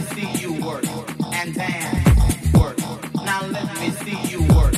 see you work and dance, work. Now let me see you work.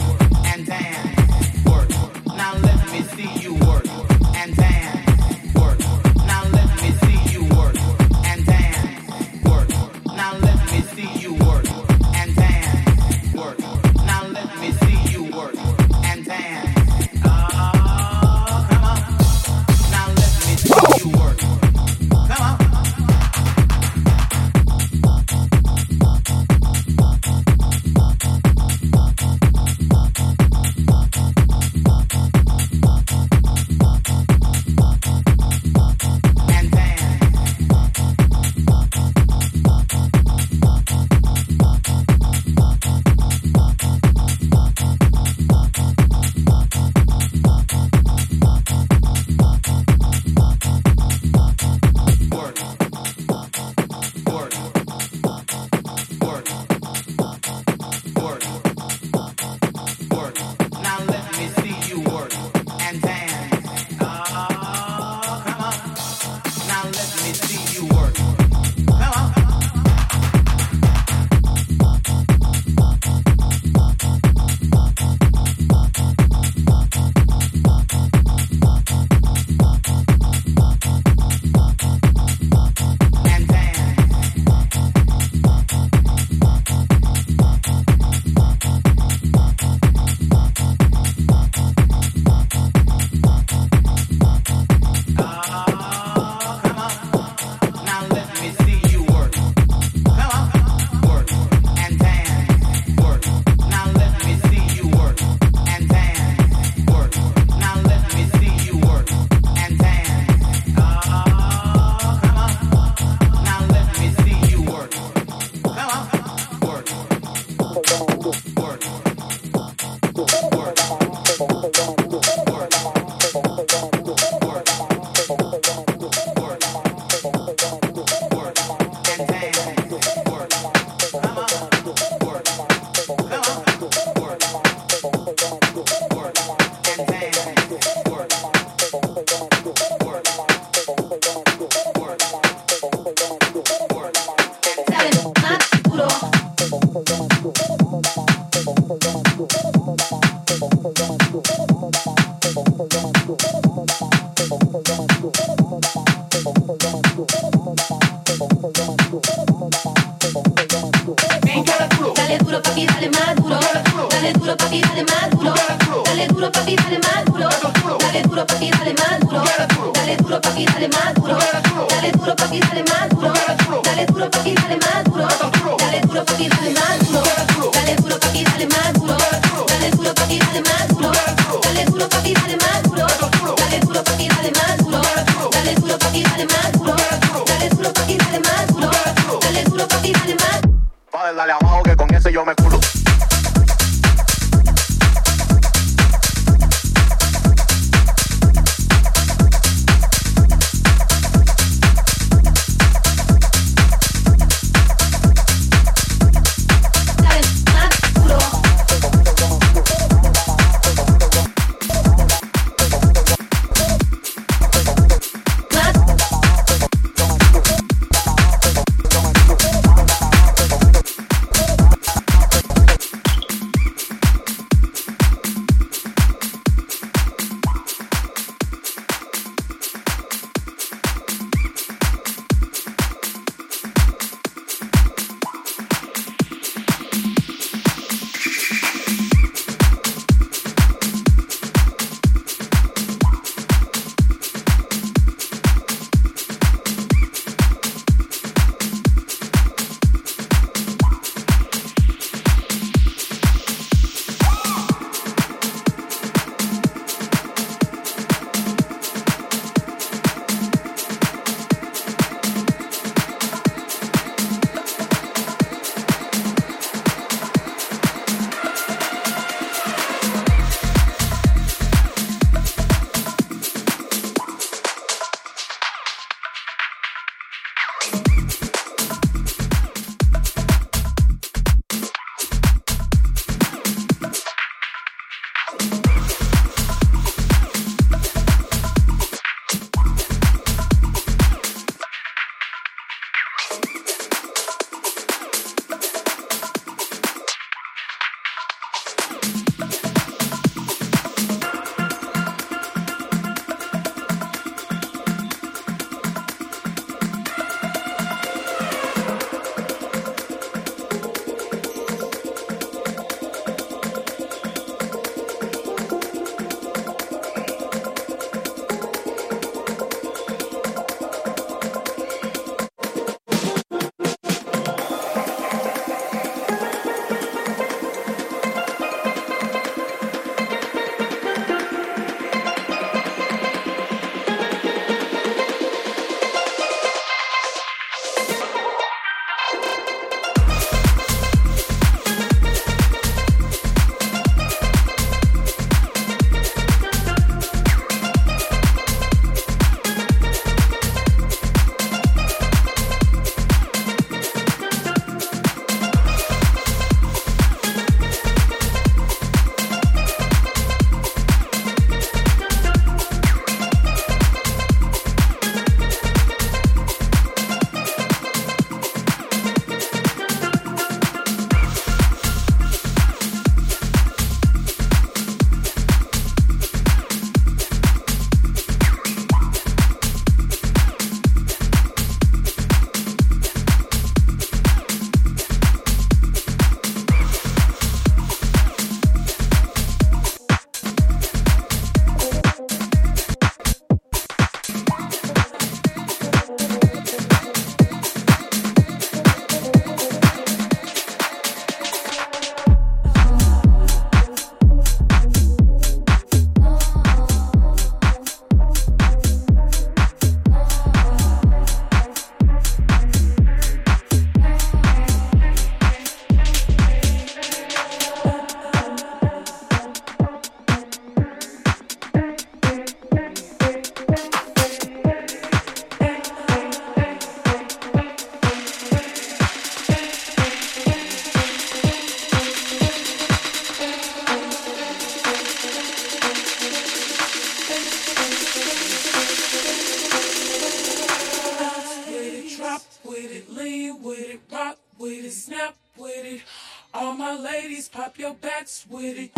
my ladies, pop your backs with it.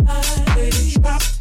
Ladies, drop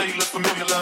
Tell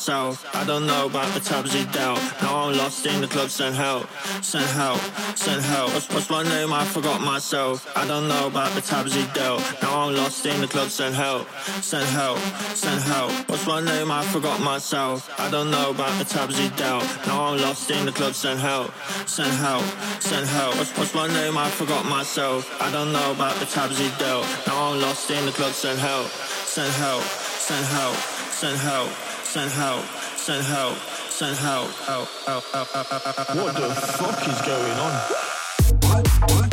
myself. I don't know about the tabs he dealt. Now I'm lost in the club, send help, send help, send help. What's, what's my name? I forgot myself. I don't know about the tabs he dealt. Now I'm lost in the club, send help, send help, send help. What's my name? I forgot myself. I don't know about the tabs he dealt. Now I'm lost in the club, send help, send help, send help. What's, what's my name? I forgot myself. I don't know about the tabs he dealt. Now I'm lost in the club, send help, send help, send help, send help, somehow, somehow, somehow, out, out, out, out, out, out, out. What the fuck is going on? What? What?